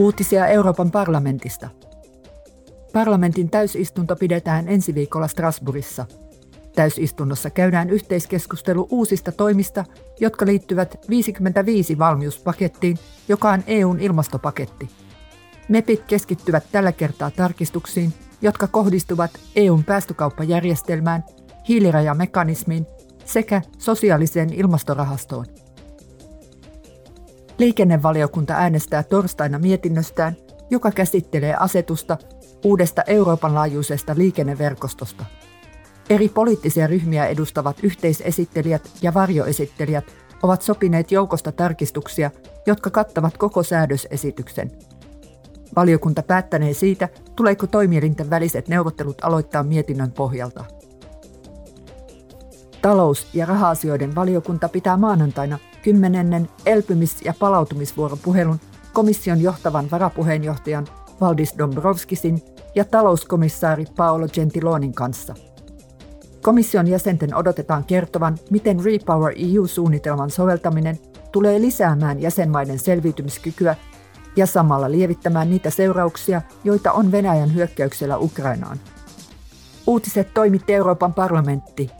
Uutisia Euroopan parlamentista. Parlamentin täysistunto pidetään ensi viikolla Strasbourgissa. Täysistunnossa käydään yhteiskeskustelu uusista toimista, jotka liittyvät 55 valmiuspakettiin, joka on EUn ilmastopaketti. MEPit keskittyvät tällä kertaa tarkistuksiin, jotka kohdistuvat EUn päästökauppajärjestelmään, hiilirajamekanismiin sekä sosiaaliseen ilmastorahastoon. Liikennevaliokunta äänestää torstaina mietinnöstään, joka käsittelee asetusta uudesta Euroopan laajuisesta liikenneverkostosta. Eri poliittisia ryhmiä edustavat yhteisesittelijät ja varjoesittelijät ovat sopineet joukosta tarkistuksia, jotka kattavat koko säädösesityksen. Valiokunta päättänee siitä, tuleeko toimielinten väliset neuvottelut aloittaa mietinnön pohjalta. Talous- ja raha-asioiden valiokunta pitää maanantaina 10. elpymis- ja palautumisvuoropuhelun komission johtavan varapuheenjohtajan Valdis Dombrovskisin ja talouskomissaari Paolo Gentilonin kanssa. Komission jäsenten odotetaan kertovan, miten Repower EU-suunnitelman soveltaminen tulee lisäämään jäsenmaiden selviytymiskykyä ja samalla lievittämään niitä seurauksia, joita on Venäjän hyökkäyksellä Ukrainaan. Uutiset toimitti Euroopan parlamentti